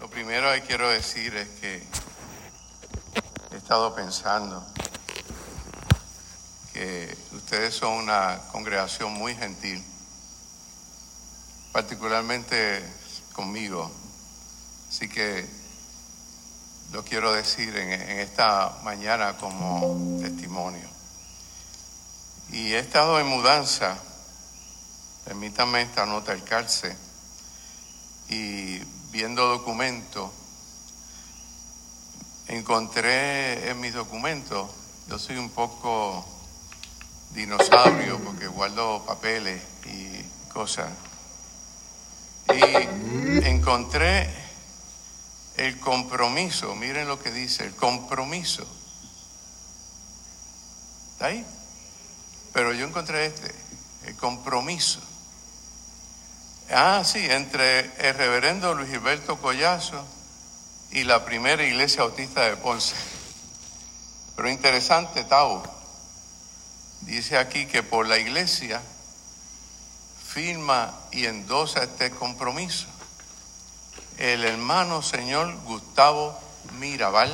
Lo primero que quiero decir es que he estado pensando que ustedes son una congregación muy gentil, particularmente conmigo. Así que lo quiero decir en, esta mañana como testimonio. Y he estado en mudanza, permítanme esta nota al calce, y viendo documentos, encontré en mis documentos, yo soy un poco dinosaurio porque guardo papeles y cosas, y encontré el compromiso, miren lo que dice, el compromiso. ¿Está ahí? Pero yo encontré este, el compromiso. Ah, sí, entre el reverendo Luis Gilberto Collazo y la primera iglesia autista de Ponce. Pero interesante, Tau. Dice aquí que por la iglesia firma y endosa este compromiso el hermano señor Gustavo Mirabal,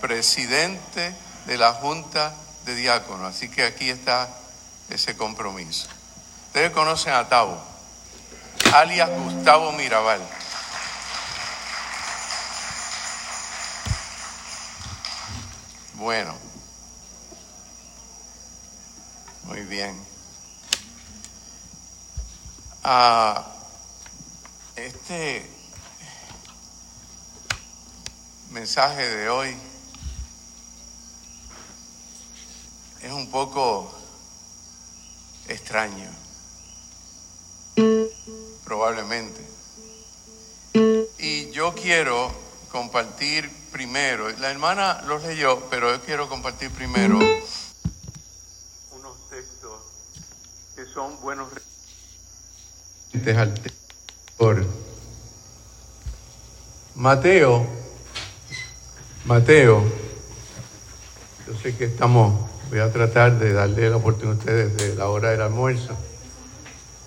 presidente de la Junta de Diáconos. Así que aquí está ese compromiso. Ustedes conocen a Tavo, alias Gustavo Mirabal. Bueno, muy bien. Ah, este mensaje de hoy es un poco extraño, probablemente. Y yo quiero compartir primero, la hermana los leyó, pero yo quiero compartir primero unos textos que son buenos. Por Mateo, Mateo, yo sé que estamos Voy a tratar de darle la oportunidad a ustedes de la hora del almuerzo.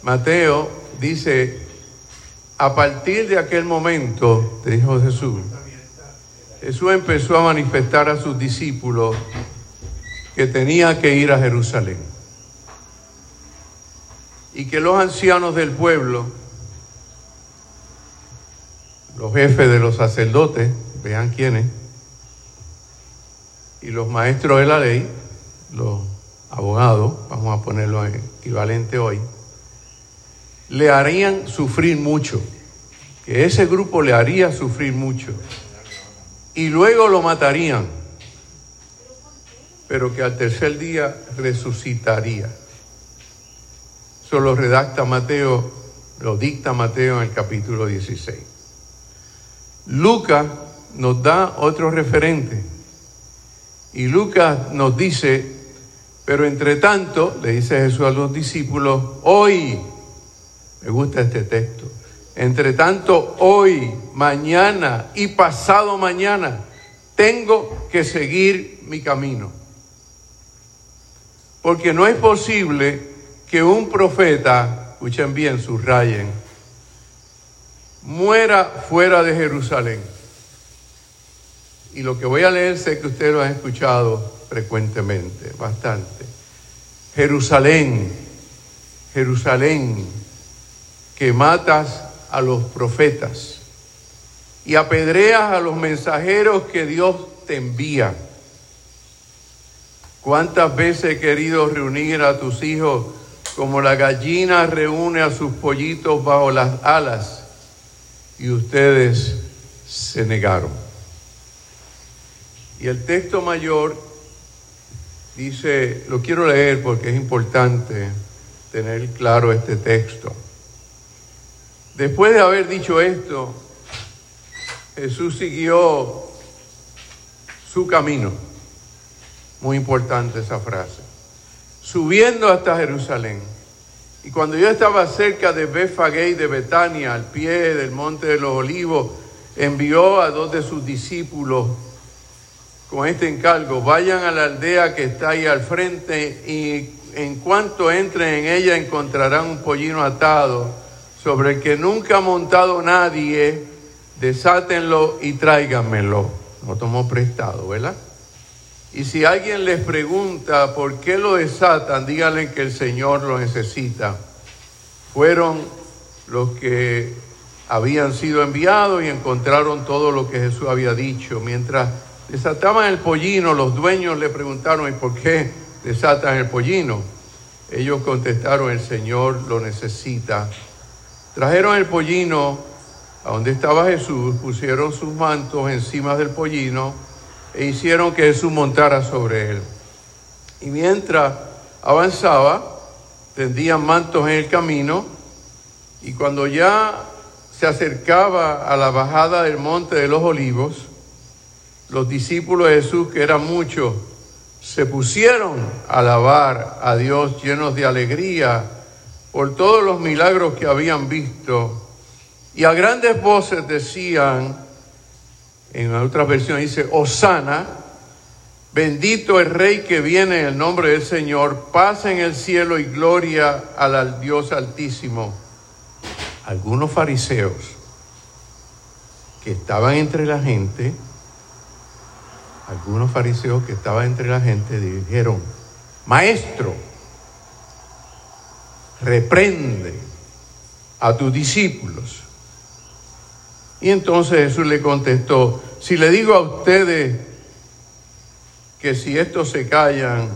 Mateo dice, a partir de aquel momento, dijo Jesús, Jesús empezó a manifestar a sus discípulos que tenía que ir a Jerusalén y que los ancianos del pueblo, los jefes de los sacerdotes, vean quiénes, y los maestros de la ley, los abogados, vamos a ponerlo equivalente hoy, le harían sufrir mucho, que ese grupo le haría sufrir mucho, y luego lo matarían, pero que al tercer día resucitaría. Eso lo redacta Mateo, lo dicta Mateo en el capítulo 16. Lucas nos da otro referente, y Lucas nos dice pero entre tanto, le dice Jesús a los discípulos, hoy, me gusta este texto, entre tanto, hoy, mañana y pasado mañana, tengo que seguir mi camino. Porque no es posible que un profeta, escuchen bien, subrayen, muera fuera de Jerusalén. Y lo que voy a leer sé que ustedes lo han escuchado frecuentemente, bastante. Jerusalén, Jerusalén, que matas a los profetas y apedreas a los mensajeros que Dios te envía. ¿Cuántas veces he querido reunir a tus hijos como la gallina reúne a sus pollitos bajo las alas y ustedes se negaron? Y el texto mayor Dice, lo quiero leer porque es importante tener claro este texto. Después de haber dicho esto, Jesús siguió su camino. Muy importante esa frase. Subiendo hasta Jerusalén. Y cuando yo estaba cerca de Befagé de Betania, al pie del monte de los olivos, envió a dos de sus discípulos con este encargo, vayan a la aldea que está ahí al frente y en cuanto entren en ella encontrarán un pollino atado sobre el que nunca ha montado nadie, desátenlo y tráiganmelo. Lo tomó prestado, ¿verdad? Y si alguien les pregunta por qué lo desatan, díganle que el Señor lo necesita. Fueron los que habían sido enviados y encontraron todo lo que Jesús había dicho. Mientras desataban el pollino, los dueños le preguntaron, ¿y por qué desatan el pollino? Ellos contestaron, el Señor lo necesita. Trajeron el pollino a donde estaba Jesús, pusieron sus mantos encima del pollino e hicieron que Jesús montara sobre él. Y mientras avanzaba, tendían mantos en el camino y cuando ya se acercaba a la bajada del monte de los olivos, los discípulos de Jesús, que eran muchos, se pusieron a alabar a Dios llenos de alegría por todos los milagros que habían visto. Y a grandes voces decían, en otras versiones dice, Osana, bendito el Rey que viene en el nombre del Señor, paz en el cielo y gloria al Dios Altísimo algunos fariseos que estaban entre la gente, algunos fariseos que estaban entre la gente dijeron, maestro, reprende a tus discípulos. Y entonces Jesús le contestó, si le digo a ustedes que si estos se callan,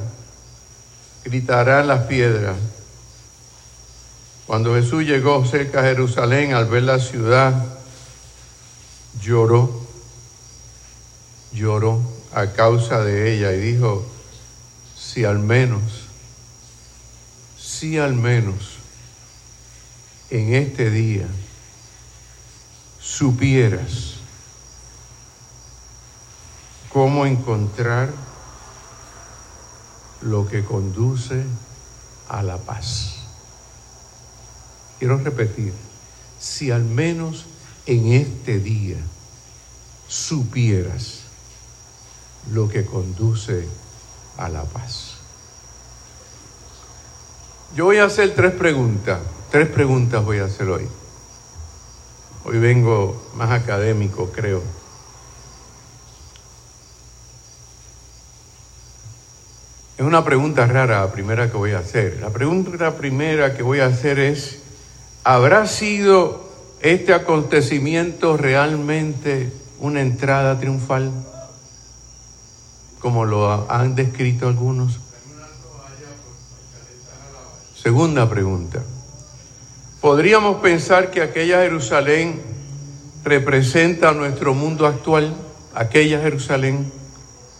gritarán las piedras. Cuando Jesús llegó cerca de Jerusalén al ver la ciudad, lloró, lloró a causa de ella y dijo, si al menos, si al menos en este día supieras cómo encontrar lo que conduce a la paz. Quiero repetir, si al menos en este día supieras lo que conduce a la paz. Yo voy a hacer tres preguntas, tres preguntas voy a hacer hoy. Hoy vengo más académico, creo. Es una pregunta rara la primera que voy a hacer. La pregunta primera que voy a hacer es, ¿Habrá sido este acontecimiento realmente una entrada triunfal? Como lo han descrito algunos. Segunda pregunta. ¿Podríamos pensar que aquella Jerusalén representa nuestro mundo actual? Aquella Jerusalén,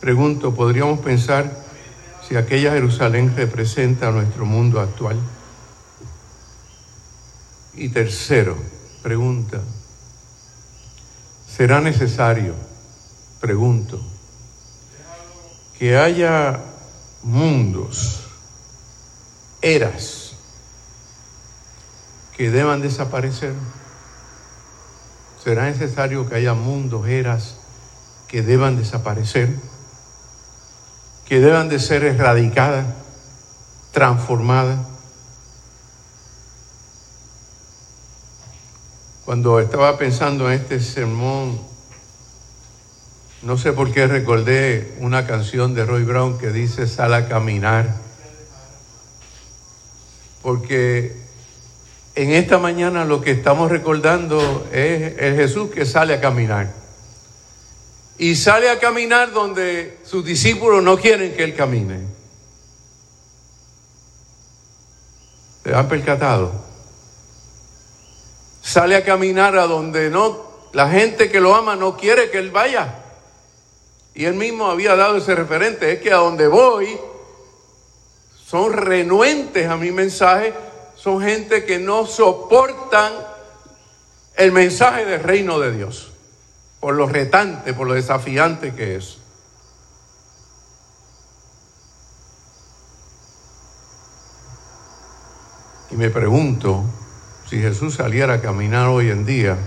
pregunto, ¿podríamos pensar si aquella Jerusalén representa nuestro mundo actual? Y tercero, pregunta, ¿será necesario, pregunto, que haya mundos, eras, que deban desaparecer? ¿Será necesario que haya mundos, eras, que deban desaparecer? Que deban de ser erradicadas, transformadas? Cuando estaba pensando en este sermón, no sé por qué recordé una canción de Roy Brown que dice sal a caminar. Porque en esta mañana lo que estamos recordando es el Jesús que sale a caminar. Y sale a caminar donde sus discípulos no quieren que él camine. ¿Se han percatado? sale a caminar a donde no, la gente que lo ama no quiere que él vaya. Y él mismo había dado ese referente, es que a donde voy son renuentes a mi mensaje, son gente que no soportan el mensaje del reino de Dios, por lo retante, por lo desafiante que es. Y me pregunto, si Jesús saliera a caminar hoy en día,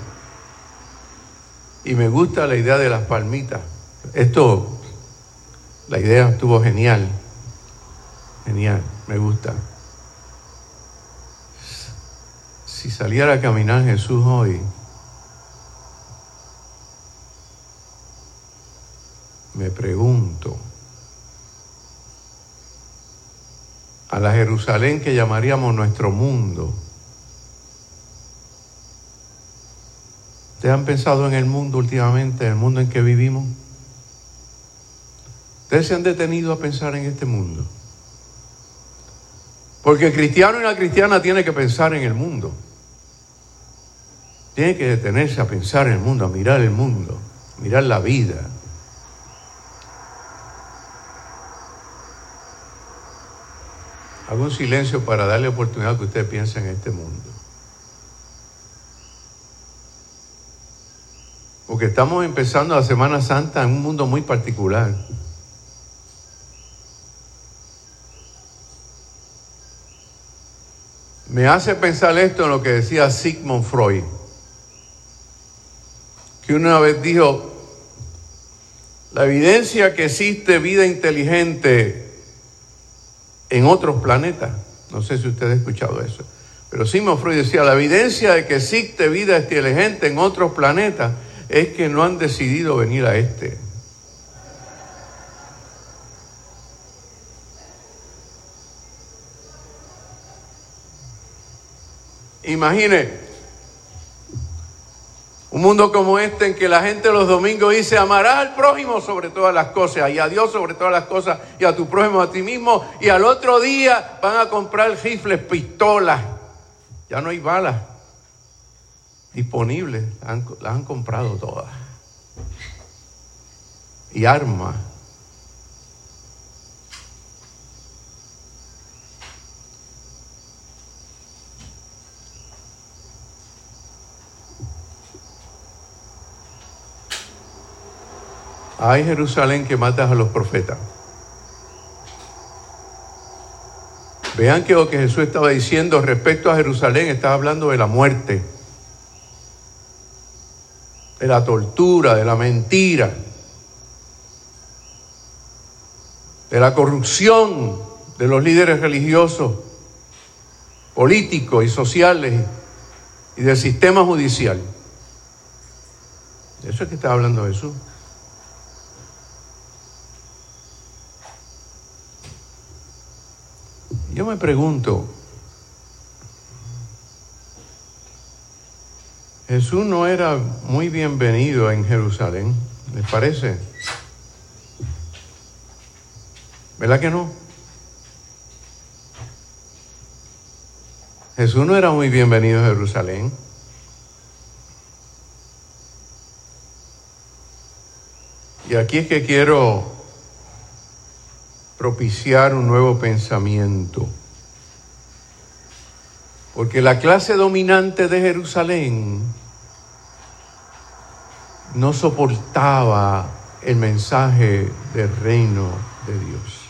y me gusta la idea de las palmitas, esto, la idea estuvo genial, Genial, me gusta. Si saliera a caminar Jesús hoy, me pregunto, a la Jerusalén que llamaríamos nuestro mundo, ¿Ustedes han pensado en el mundo últimamente, en el mundo en que vivimos? ¿Ustedes se han detenido a pensar en este mundo? Porque el cristiano y la cristiana tiene que pensar en el mundo. Tiene que detenerse a pensar en el mundo, a mirar el mundo, a mirar la vida. Hago un silencio para darle oportunidad que usted piense en este mundo. Porque estamos empezando la Semana Santa en un mundo muy particular. Me hace pensar esto en lo que decía Sigmund Freud, que una vez dijo, la evidencia que existe vida inteligente en otros planetas, no sé si usted ha escuchado eso, pero Sigmund Freud decía, la evidencia de que existe vida inteligente en otros planetas es que no han decidido venir a este. Imagine un mundo como este en que la gente los domingos dice amará al prójimo sobre todas las cosas y a Dios sobre todas las cosas y a tu prójimo a ti mismo y al otro día van a comprar rifles, pistolas. Ya no hay balas disponibles, las han, comprado todas. Y armas. Hay Jerusalén que matas a los profetas. Vean que lo que Jesús estaba diciendo respecto a Jerusalén, estaba hablando de la muerte de la tortura, de la mentira, de la corrupción de los líderes religiosos, políticos y sociales y del sistema judicial. eso es que está hablando Jesús. Yo me pregunto, Jesús no era muy bienvenido en Jerusalén, ¿les parece? ¿Verdad que no? Jesús no era muy bienvenido en Jerusalén. Y aquí es que quiero propiciar un nuevo pensamiento. Porque la clase dominante de Jerusalén no soportaba el mensaje del reino de Dios.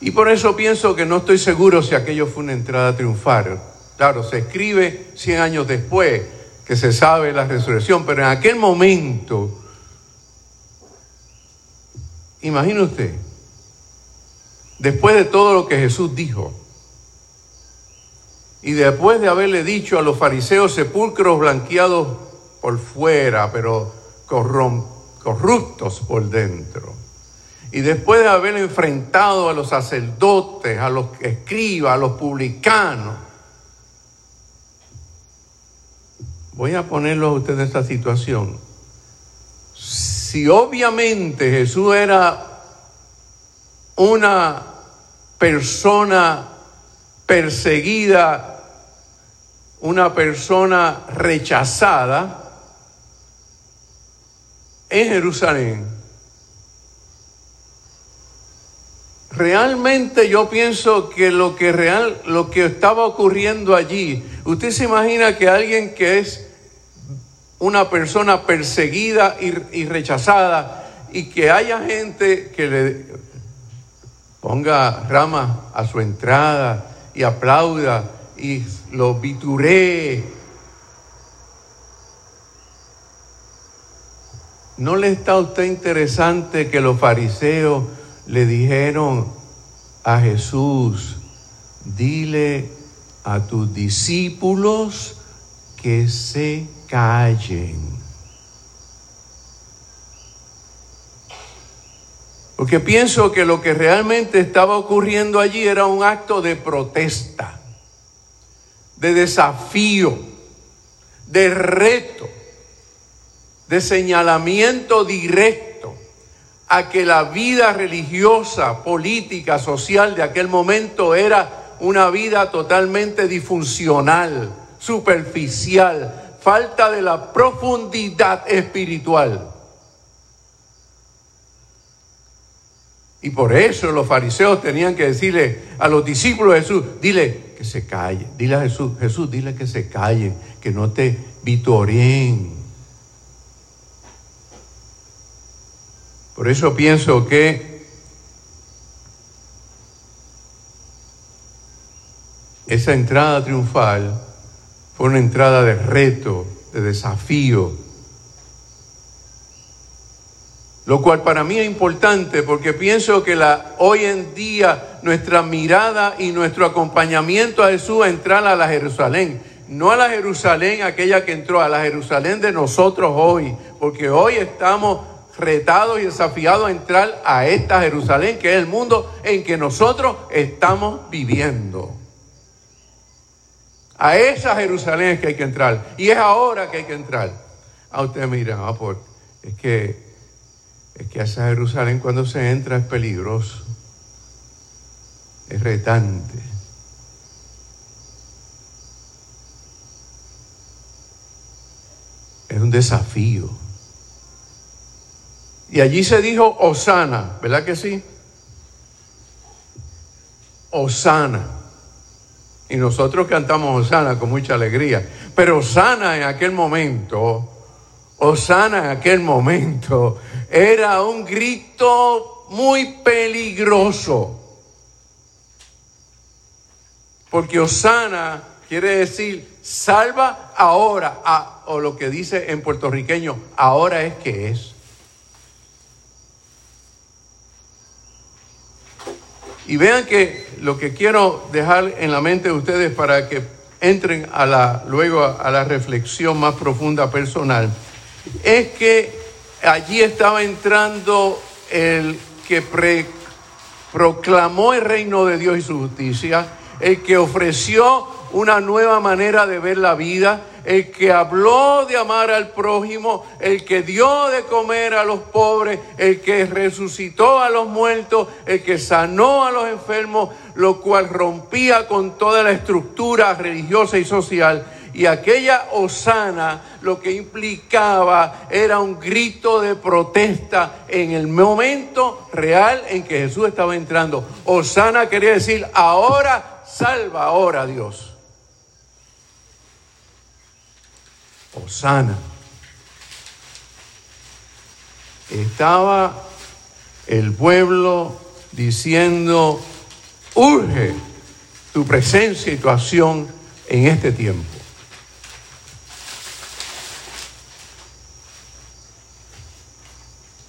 Y por eso pienso que no estoy seguro si aquello fue una entrada triunfal. Claro, se escribe 100 años después que se sabe la resurrección, pero en aquel momento, imagine usted, después de todo lo que Jesús dijo, y después de haberle dicho a los fariseos sepulcros blanqueados por fuera, pero corruptos por dentro, y después de haber enfrentado a los sacerdotes, a los escribas, a los publicanos, voy a ponerlo a usted en esta situación. Si obviamente Jesús era una persona perseguida, una persona rechazada en Jerusalén. Realmente yo pienso que lo que estaba ocurriendo allí, usted se imagina que alguien que es una persona perseguida y, rechazada y que haya gente que le ponga ramas a su entrada y aplauda y lo vituree. ¿No le está a usted interesante que los fariseos le dijeron a Jesús, dile a tus discípulos que se callen. Porque pienso que lo que realmente estaba ocurriendo allí era un acto de protesta, de desafío, de reto, de señalamiento directo a que la vida religiosa, política, social de aquel momento era una vida totalmente disfuncional, superficial, falta de la profundidad espiritual. Y por eso los fariseos tenían que decirle a los discípulos de Jesús, dile que se calle, dile a Jesús, Jesús, dile que se callen, que no te vitoreen. Por eso pienso que esa entrada triunfal fue una entrada de reto, de desafío, lo cual para mí es importante porque pienso que hoy en día nuestra mirada y nuestro acompañamiento a Jesús entrar a la Jerusalén, no a la Jerusalén aquella que entró, a la Jerusalén de nosotros hoy, porque hoy estamos retados y desafiados a entrar a esta Jerusalén, que es el mundo en que nosotros estamos viviendo. A esa Jerusalén es que hay que entrar. Y es ahora que hay que entrar. A ah, usted mira, ah, por, es que es que hacia Jerusalén cuando se entra es peligroso, es retante. Es un desafío. Y allí se dijo Osana, ¿verdad que sí? Osana. Y nosotros cantamos Osana con mucha alegría. Pero Osana en aquel momento Osana en aquel momento era un grito muy peligroso. Porque Osana quiere decir salva ahora, o lo que dice en puertorriqueño, ahora es que es. Y vean que lo que quiero dejar en la mente de ustedes para que entren a la, luego a la reflexión más profunda personal es que allí estaba entrando el que proclamó el reino de Dios y su justicia, el que ofreció una nueva manera de ver la vida, el que habló de amar al prójimo, el que dio de comer a los pobres, el que resucitó a los muertos, el que sanó a los enfermos, lo cual rompía con toda la estructura religiosa y social y aquella osana lo que implicaba era un grito de protesta en el momento real en que Jesús estaba entrando. Osana quería decir, ahora salva, ahora Dios. Osana. Estaba el pueblo diciendo, urge tu presencia y tu acción en este tiempo.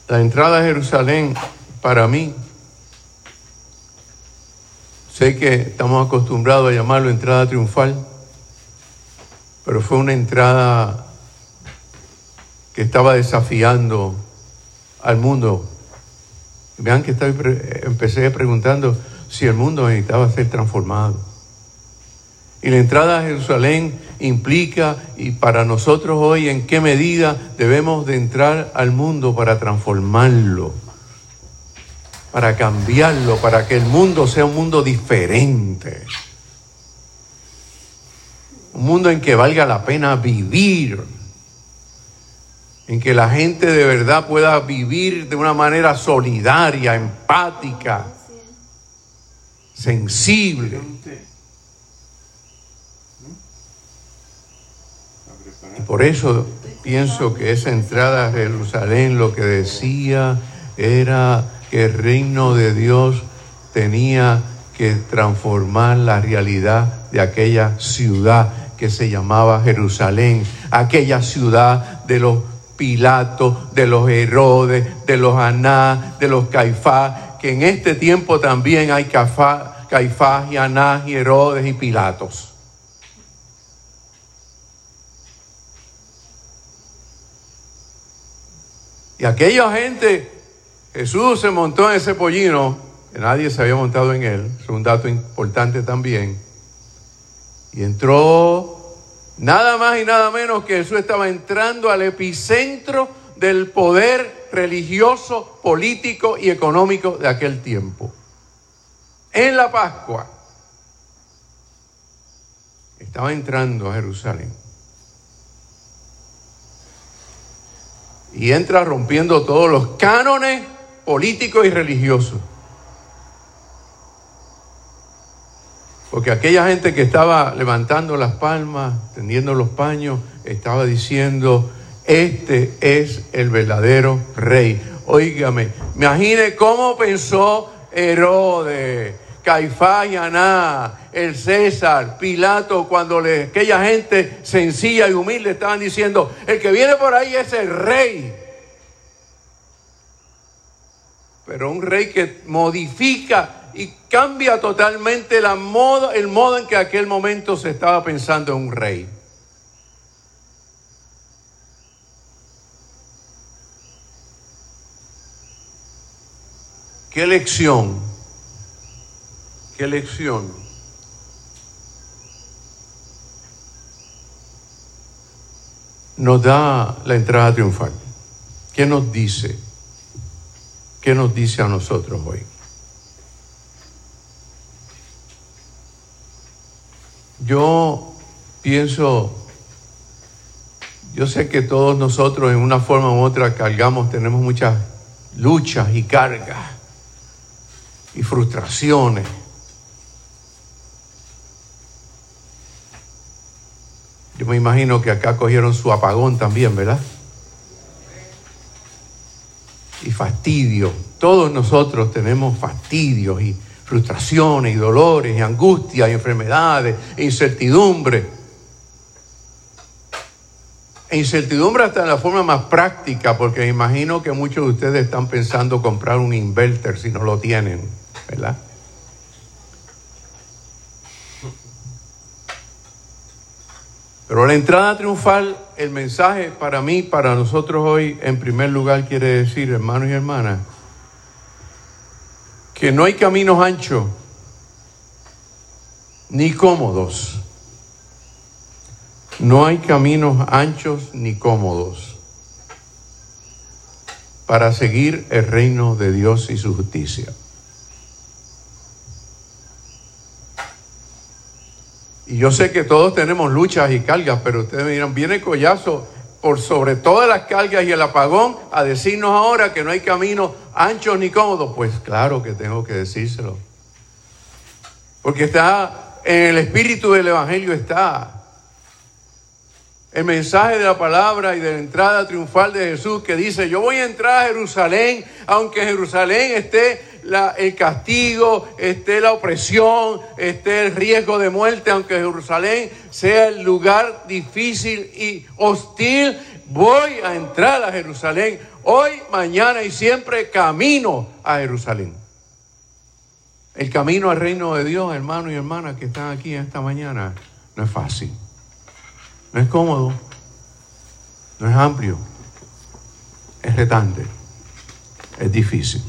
La entrada a Jerusalén para mí, sé que estamos acostumbrados a llamarlo entrada triunfal, pero fue una entrada que estaba desafiando al mundo. Vean que empecé preguntando si el mundo necesitaba ser transformado. Y la entrada a Jerusalén implica, y para nosotros hoy, en qué medida debemos de entrar al mundo para transformarlo, para cambiarlo, para que el mundo sea un mundo diferente. Un mundo en que valga la pena vivir, en que la gente de verdad pueda vivir de una manera solidaria, empática, sensible. Y por eso pienso que esa entrada a Jerusalén lo que decía era que el reino de Dios tenía que transformar la realidad de aquella ciudad que se llamaba Jerusalén, aquella ciudad de los Pilatos, de los Herodes, de los Anás, de los Caifás, que en este tiempo también hay Caifás y Anás y Herodes y Pilatos. Y aquella gente, Jesús se montó en ese pollino, que nadie se había montado en él, es un dato importante también, y entró nada más y nada menos que Jesús estaba entrando al epicentro del poder religioso, político y económico de aquel tiempo. En la Pascua estaba entrando a Jerusalén. Y entra rompiendo todos los cánones políticos y religiosos. Porque aquella gente que estaba levantando las palmas, tendiendo los paños, estaba diciendo, este es el verdadero rey. Óigame, imagine cómo pensó Herodes, Caifás y Aná, el César, Pilato, cuando aquella gente sencilla y humilde estaban diciendo, el que viene por ahí es el rey. Pero un rey que modifica y cambia totalmente la el modo en que aquel momento se estaba pensando en un rey. ¿Qué lección? ¿Qué lección? Nos da la entrada triunfal. ¿Qué nos dice? ¿Qué nos dice a nosotros hoy? Yo pienso, yo sé que todos nosotros en una forma u otra cargamos, tenemos muchas luchas y cargas y frustraciones. Yo me imagino que acá cogieron su apagón también, ¿verdad? Y fastidio. Todos nosotros tenemos fastidios y frustraciones y dolores y angustias y enfermedades e incertidumbre. E incertidumbre hasta en la forma más práctica, porque imagino que muchos de ustedes están pensando comprar un inverter si no lo tienen. ¿verdad? Pero la entrada triunfal, el mensaje para mí, para nosotros hoy, en primer lugar quiere decir, hermanos y hermanas, que no hay caminos anchos ni cómodos. No hay caminos anchos ni cómodos para seguir el reino de Dios y su justicia. Y yo sé que todos tenemos luchas y cargas, pero ustedes me dirán, viene collazo por sobre todas las cargas y el apagón a decirnos ahora que no hay camino ancho ni cómodo. Pues claro que tengo que decírselo. Porque está en el espíritu del Evangelio está el mensaje de la palabra y de la entrada triunfal de Jesús que dice, yo voy a entrar a Jerusalén, aunque Jerusalén esté el castigo, esté la opresión, esté el riesgo de muerte, aunque Jerusalén sea el lugar difícil y hostil, voy a entrar a Jerusalén hoy, mañana y siempre camino a Jerusalén. El camino al reino de Dios, hermanos y hermanas que están aquí esta mañana, no es fácil, no es cómodo, no es amplio, es retante, es difícil.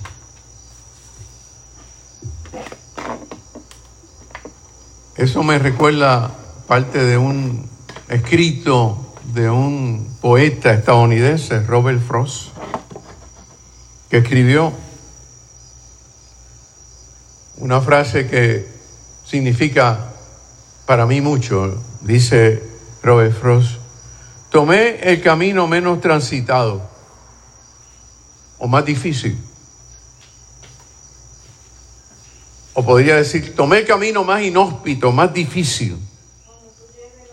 Eso me recuerda parte de un escrito de un poeta estadounidense, Robert Frost, que escribió una frase que significa para mí mucho. Dice Robert Frost, tomé el camino menos transitado o más difícil o podría decir, tomé camino más inhóspito, más difícil.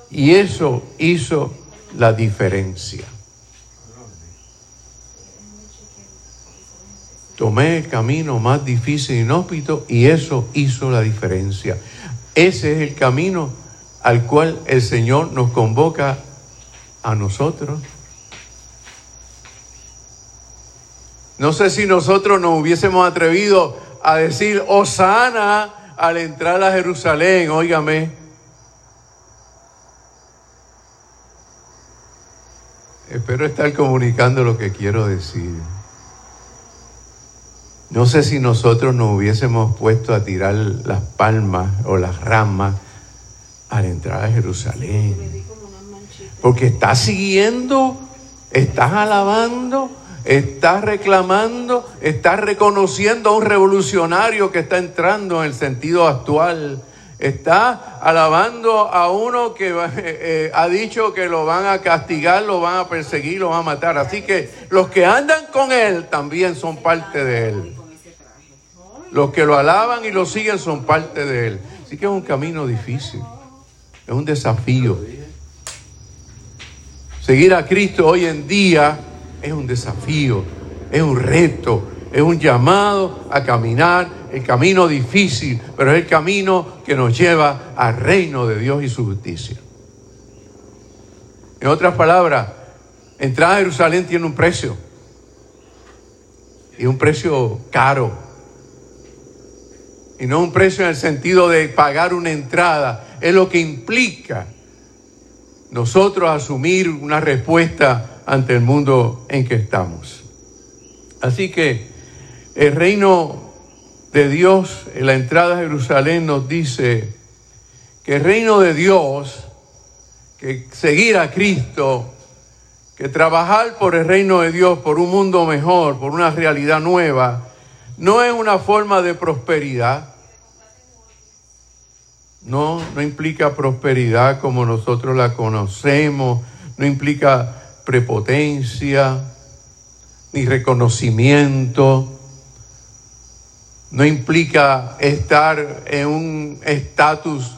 Y eso hizo la diferencia. Tomé el camino más difícil, inhóspito, y eso hizo la diferencia. Ese es el camino al cual el Señor nos convoca a nosotros. No sé si nosotros nos hubiésemos atrevido a decir Osana al entrar a Jerusalén, óigame. Espero estar comunicando lo que quiero decir. No sé si nosotros nos hubiésemos puesto a tirar las palmas o las ramas a la entrada de Jerusalén. Porque estás siguiendo, estás alabando, estás reclamando, estás reconociendo a un revolucionario que está entrando en el sentido actual. Está alabando a uno que eh, eh, ha dicho que lo van a castigar, lo van a perseguir, lo van a matar. Así que los que andan con él también son parte de él. Los que lo alaban y lo siguen son parte de él. Así que es un camino difícil, es un desafío. Seguir a Cristo hoy en día es un desafío, es un reto, es un llamado a caminar el camino difícil, pero es el camino que nos lleva al reino de Dios y su justicia. En otras palabras, entrar a Jerusalén tiene un precio. Y un precio caro. Y no un precio en el sentido de pagar una entrada. Es lo que implica nosotros asumir una respuesta ante el mundo en que estamos. Así que el reino de Dios en la entrada a Jerusalén nos dice que el reino de Dios, que seguir a Cristo, que trabajar por el reino de Dios, por un mundo mejor, por una realidad nueva, no es una forma de prosperidad. No, no implica prosperidad como nosotros la conocemos, no implica prepotencia, ni reconocimiento, no implica estar en un estatus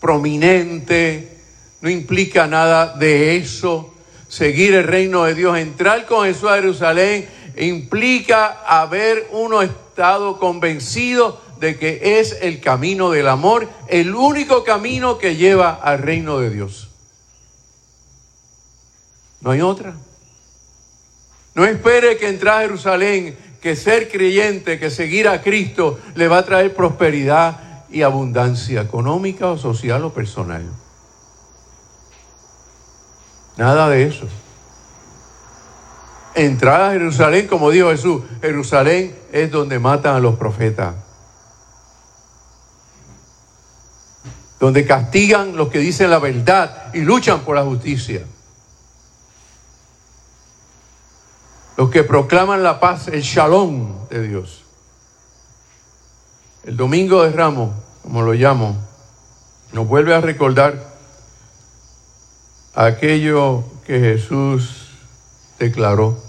prominente, no implica nada de eso. Seguir el reino de Dios, entrar con Jesús a Jerusalén, implica haber uno estado convencido de que es el camino del amor, el único camino que lleva al reino de Dios. No hay otra. No espere que entrar a Jerusalén, que ser creyente, que seguir a Cristo le va a traer prosperidad y abundancia económica o social o personal. Nada de eso. Entrar a Jerusalén, como dijo Jesús, Jerusalén es donde matan a los profetas. Donde castigan los que dicen la verdad y luchan por la justicia. Los que proclaman la paz, el shalom de Dios. El domingo de Ramos, como lo llamo, nos vuelve a recordar aquello que Jesús declaró.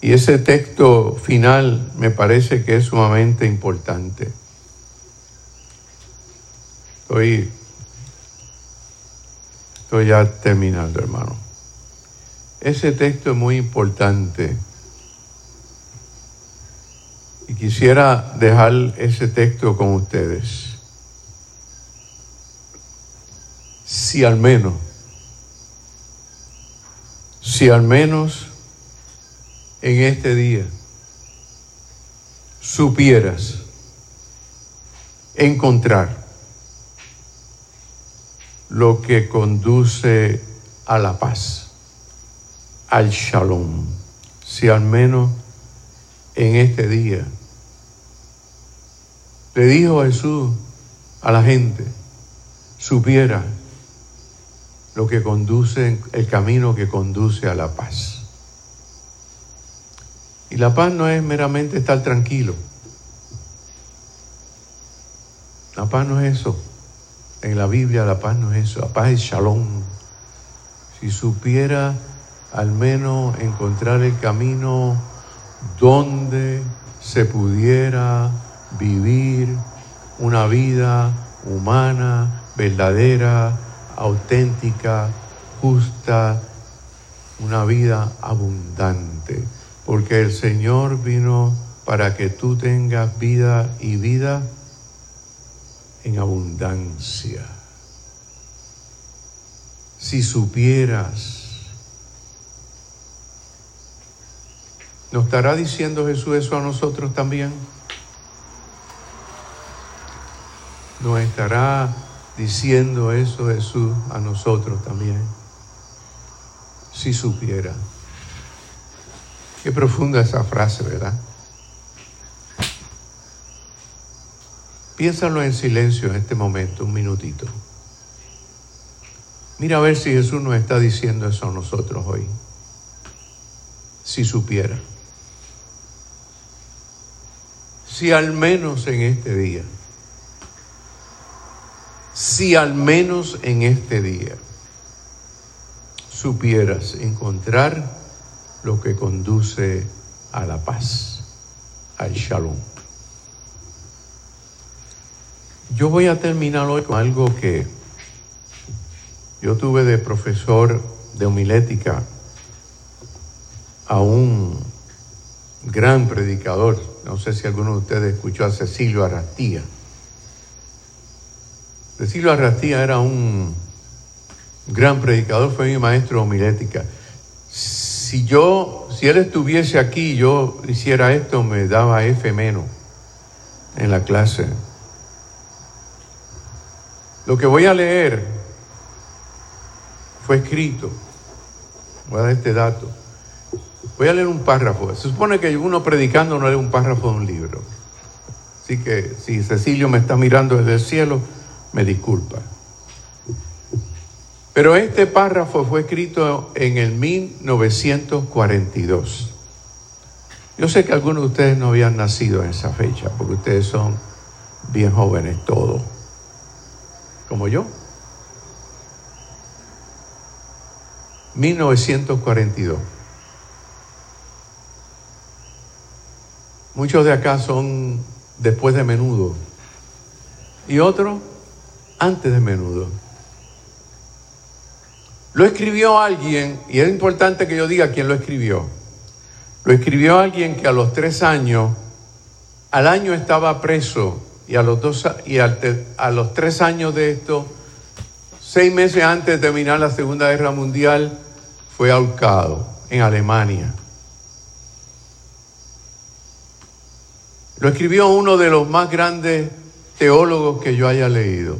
Y ese texto final me parece que es sumamente importante. Estoy, estoy ya terminando, hermano. Ese texto es muy importante. Y quisiera dejar ese texto con ustedes. Si al menos, si al menos en este día supieras encontrar lo que conduce a la paz al shalom. Si al menos en este día le dijo Jesús a la gente, supiera lo que conduce, el camino que conduce a la paz. Y la paz no es meramente estar tranquilo. La paz no es eso. En la Biblia la paz no es eso. La paz es shalom. Si supiera al menos encontrar el camino donde se pudiera vivir una vida humana, verdadera, auténtica, justa, una vida abundante. Porque el Señor vino para que tú tengas vida y vida en abundancia. Si supieras ¿Nos estará diciendo Jesús eso a nosotros también? ¿Nos estará diciendo eso Jesús a nosotros también? Si supiera Qué profunda esa frase, ¿verdad? Piénsalo en silencio en este momento, un minutito. Mira a ver si Jesús nos está diciendo eso a nosotros hoy. Si supiera. Si al menos en este día, si al menos en este día supieras encontrar lo que conduce a la paz, al shalom. Yo voy a terminar hoy con algo que yo tuve de profesor de homilética a un gran predicador, no sé si alguno de ustedes escuchó a Cecilio Arrastía. Cecilio Arrastía era un gran predicador, fue mi maestro de homilética. Si yo, si él estuviese aquí y yo hiciera esto, me daba F menos en la clase. Lo que voy a leer fue escrito. Voy a dar este dato. Voy a leer un párrafo. Se supone que uno predicando no lee un párrafo de un libro. Así que si Cecilio me está mirando desde el cielo, me disculpa. Pero este párrafo fue escrito en el 1942. Yo sé que algunos de ustedes no habían nacido en esa fecha, porque ustedes son bien jóvenes todos, como yo. 1942. Muchos de acá son después de menudo y otros antes de menudo. Lo escribió alguien, y es importante que yo diga quién lo escribió. Lo escribió alguien que a los tres años, al año estaba preso, y a los, dos, y a los tres años de esto, seis meses antes de terminar la Segunda Guerra Mundial, fue ahorcado en Alemania. Lo escribió uno de los más grandes teólogos que yo haya leído.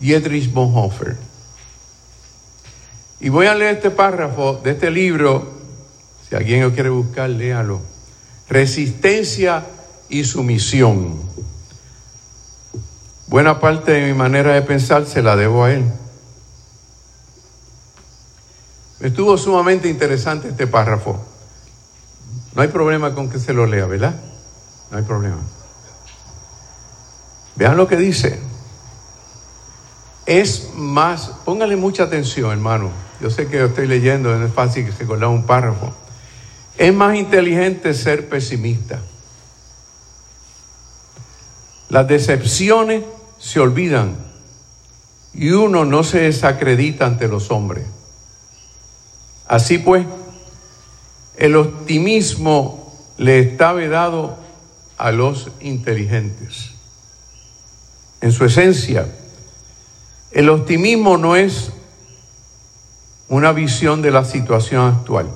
Dietrich Bonhoeffer. Y voy a leer este párrafo de este libro, si alguien lo quiere buscar, léalo. Resistencia y sumisión. Buena parte de mi manera de pensar se la debo a él. Estuvo sumamente interesante este párrafo. No hay problema con que se lo lea, ¿verdad? No hay problema. Vean lo que dice. Es más, póngale mucha atención, hermano. Yo sé que estoy leyendo, es fácil que se colaba un párrafo. Es más inteligente ser pesimista. Las decepciones se olvidan y uno no se desacredita ante los hombres. Así pues, el optimismo le está vedado a los inteligentes. En su esencia, el optimismo no es una visión de la situación actual,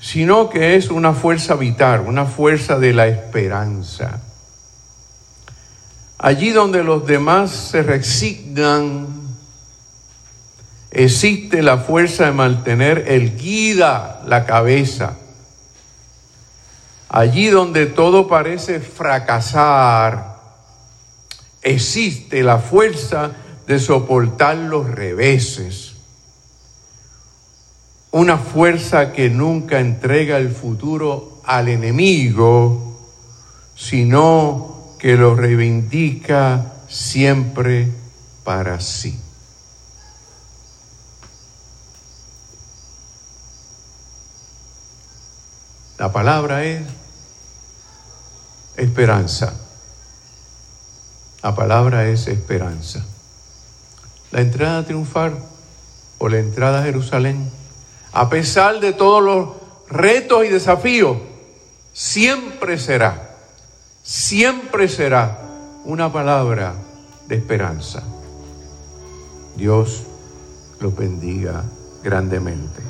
sino que es una fuerza vital, una fuerza de la esperanza Allí donde los demás se resignan, existe la fuerza de mantener el guida la cabeza. Allí donde todo parece fracasar, existe la fuerza de soportar los reveses. Una fuerza que nunca entrega el futuro al enemigo, sino que lo reivindica siempre para sí. La palabra es esperanza. La palabra es esperanza. La entrada triunfal o la entrada a Jerusalén, a pesar de todos los retos y desafíos, siempre será siempre será una palabra de esperanza. Dios lo bendiga grandemente.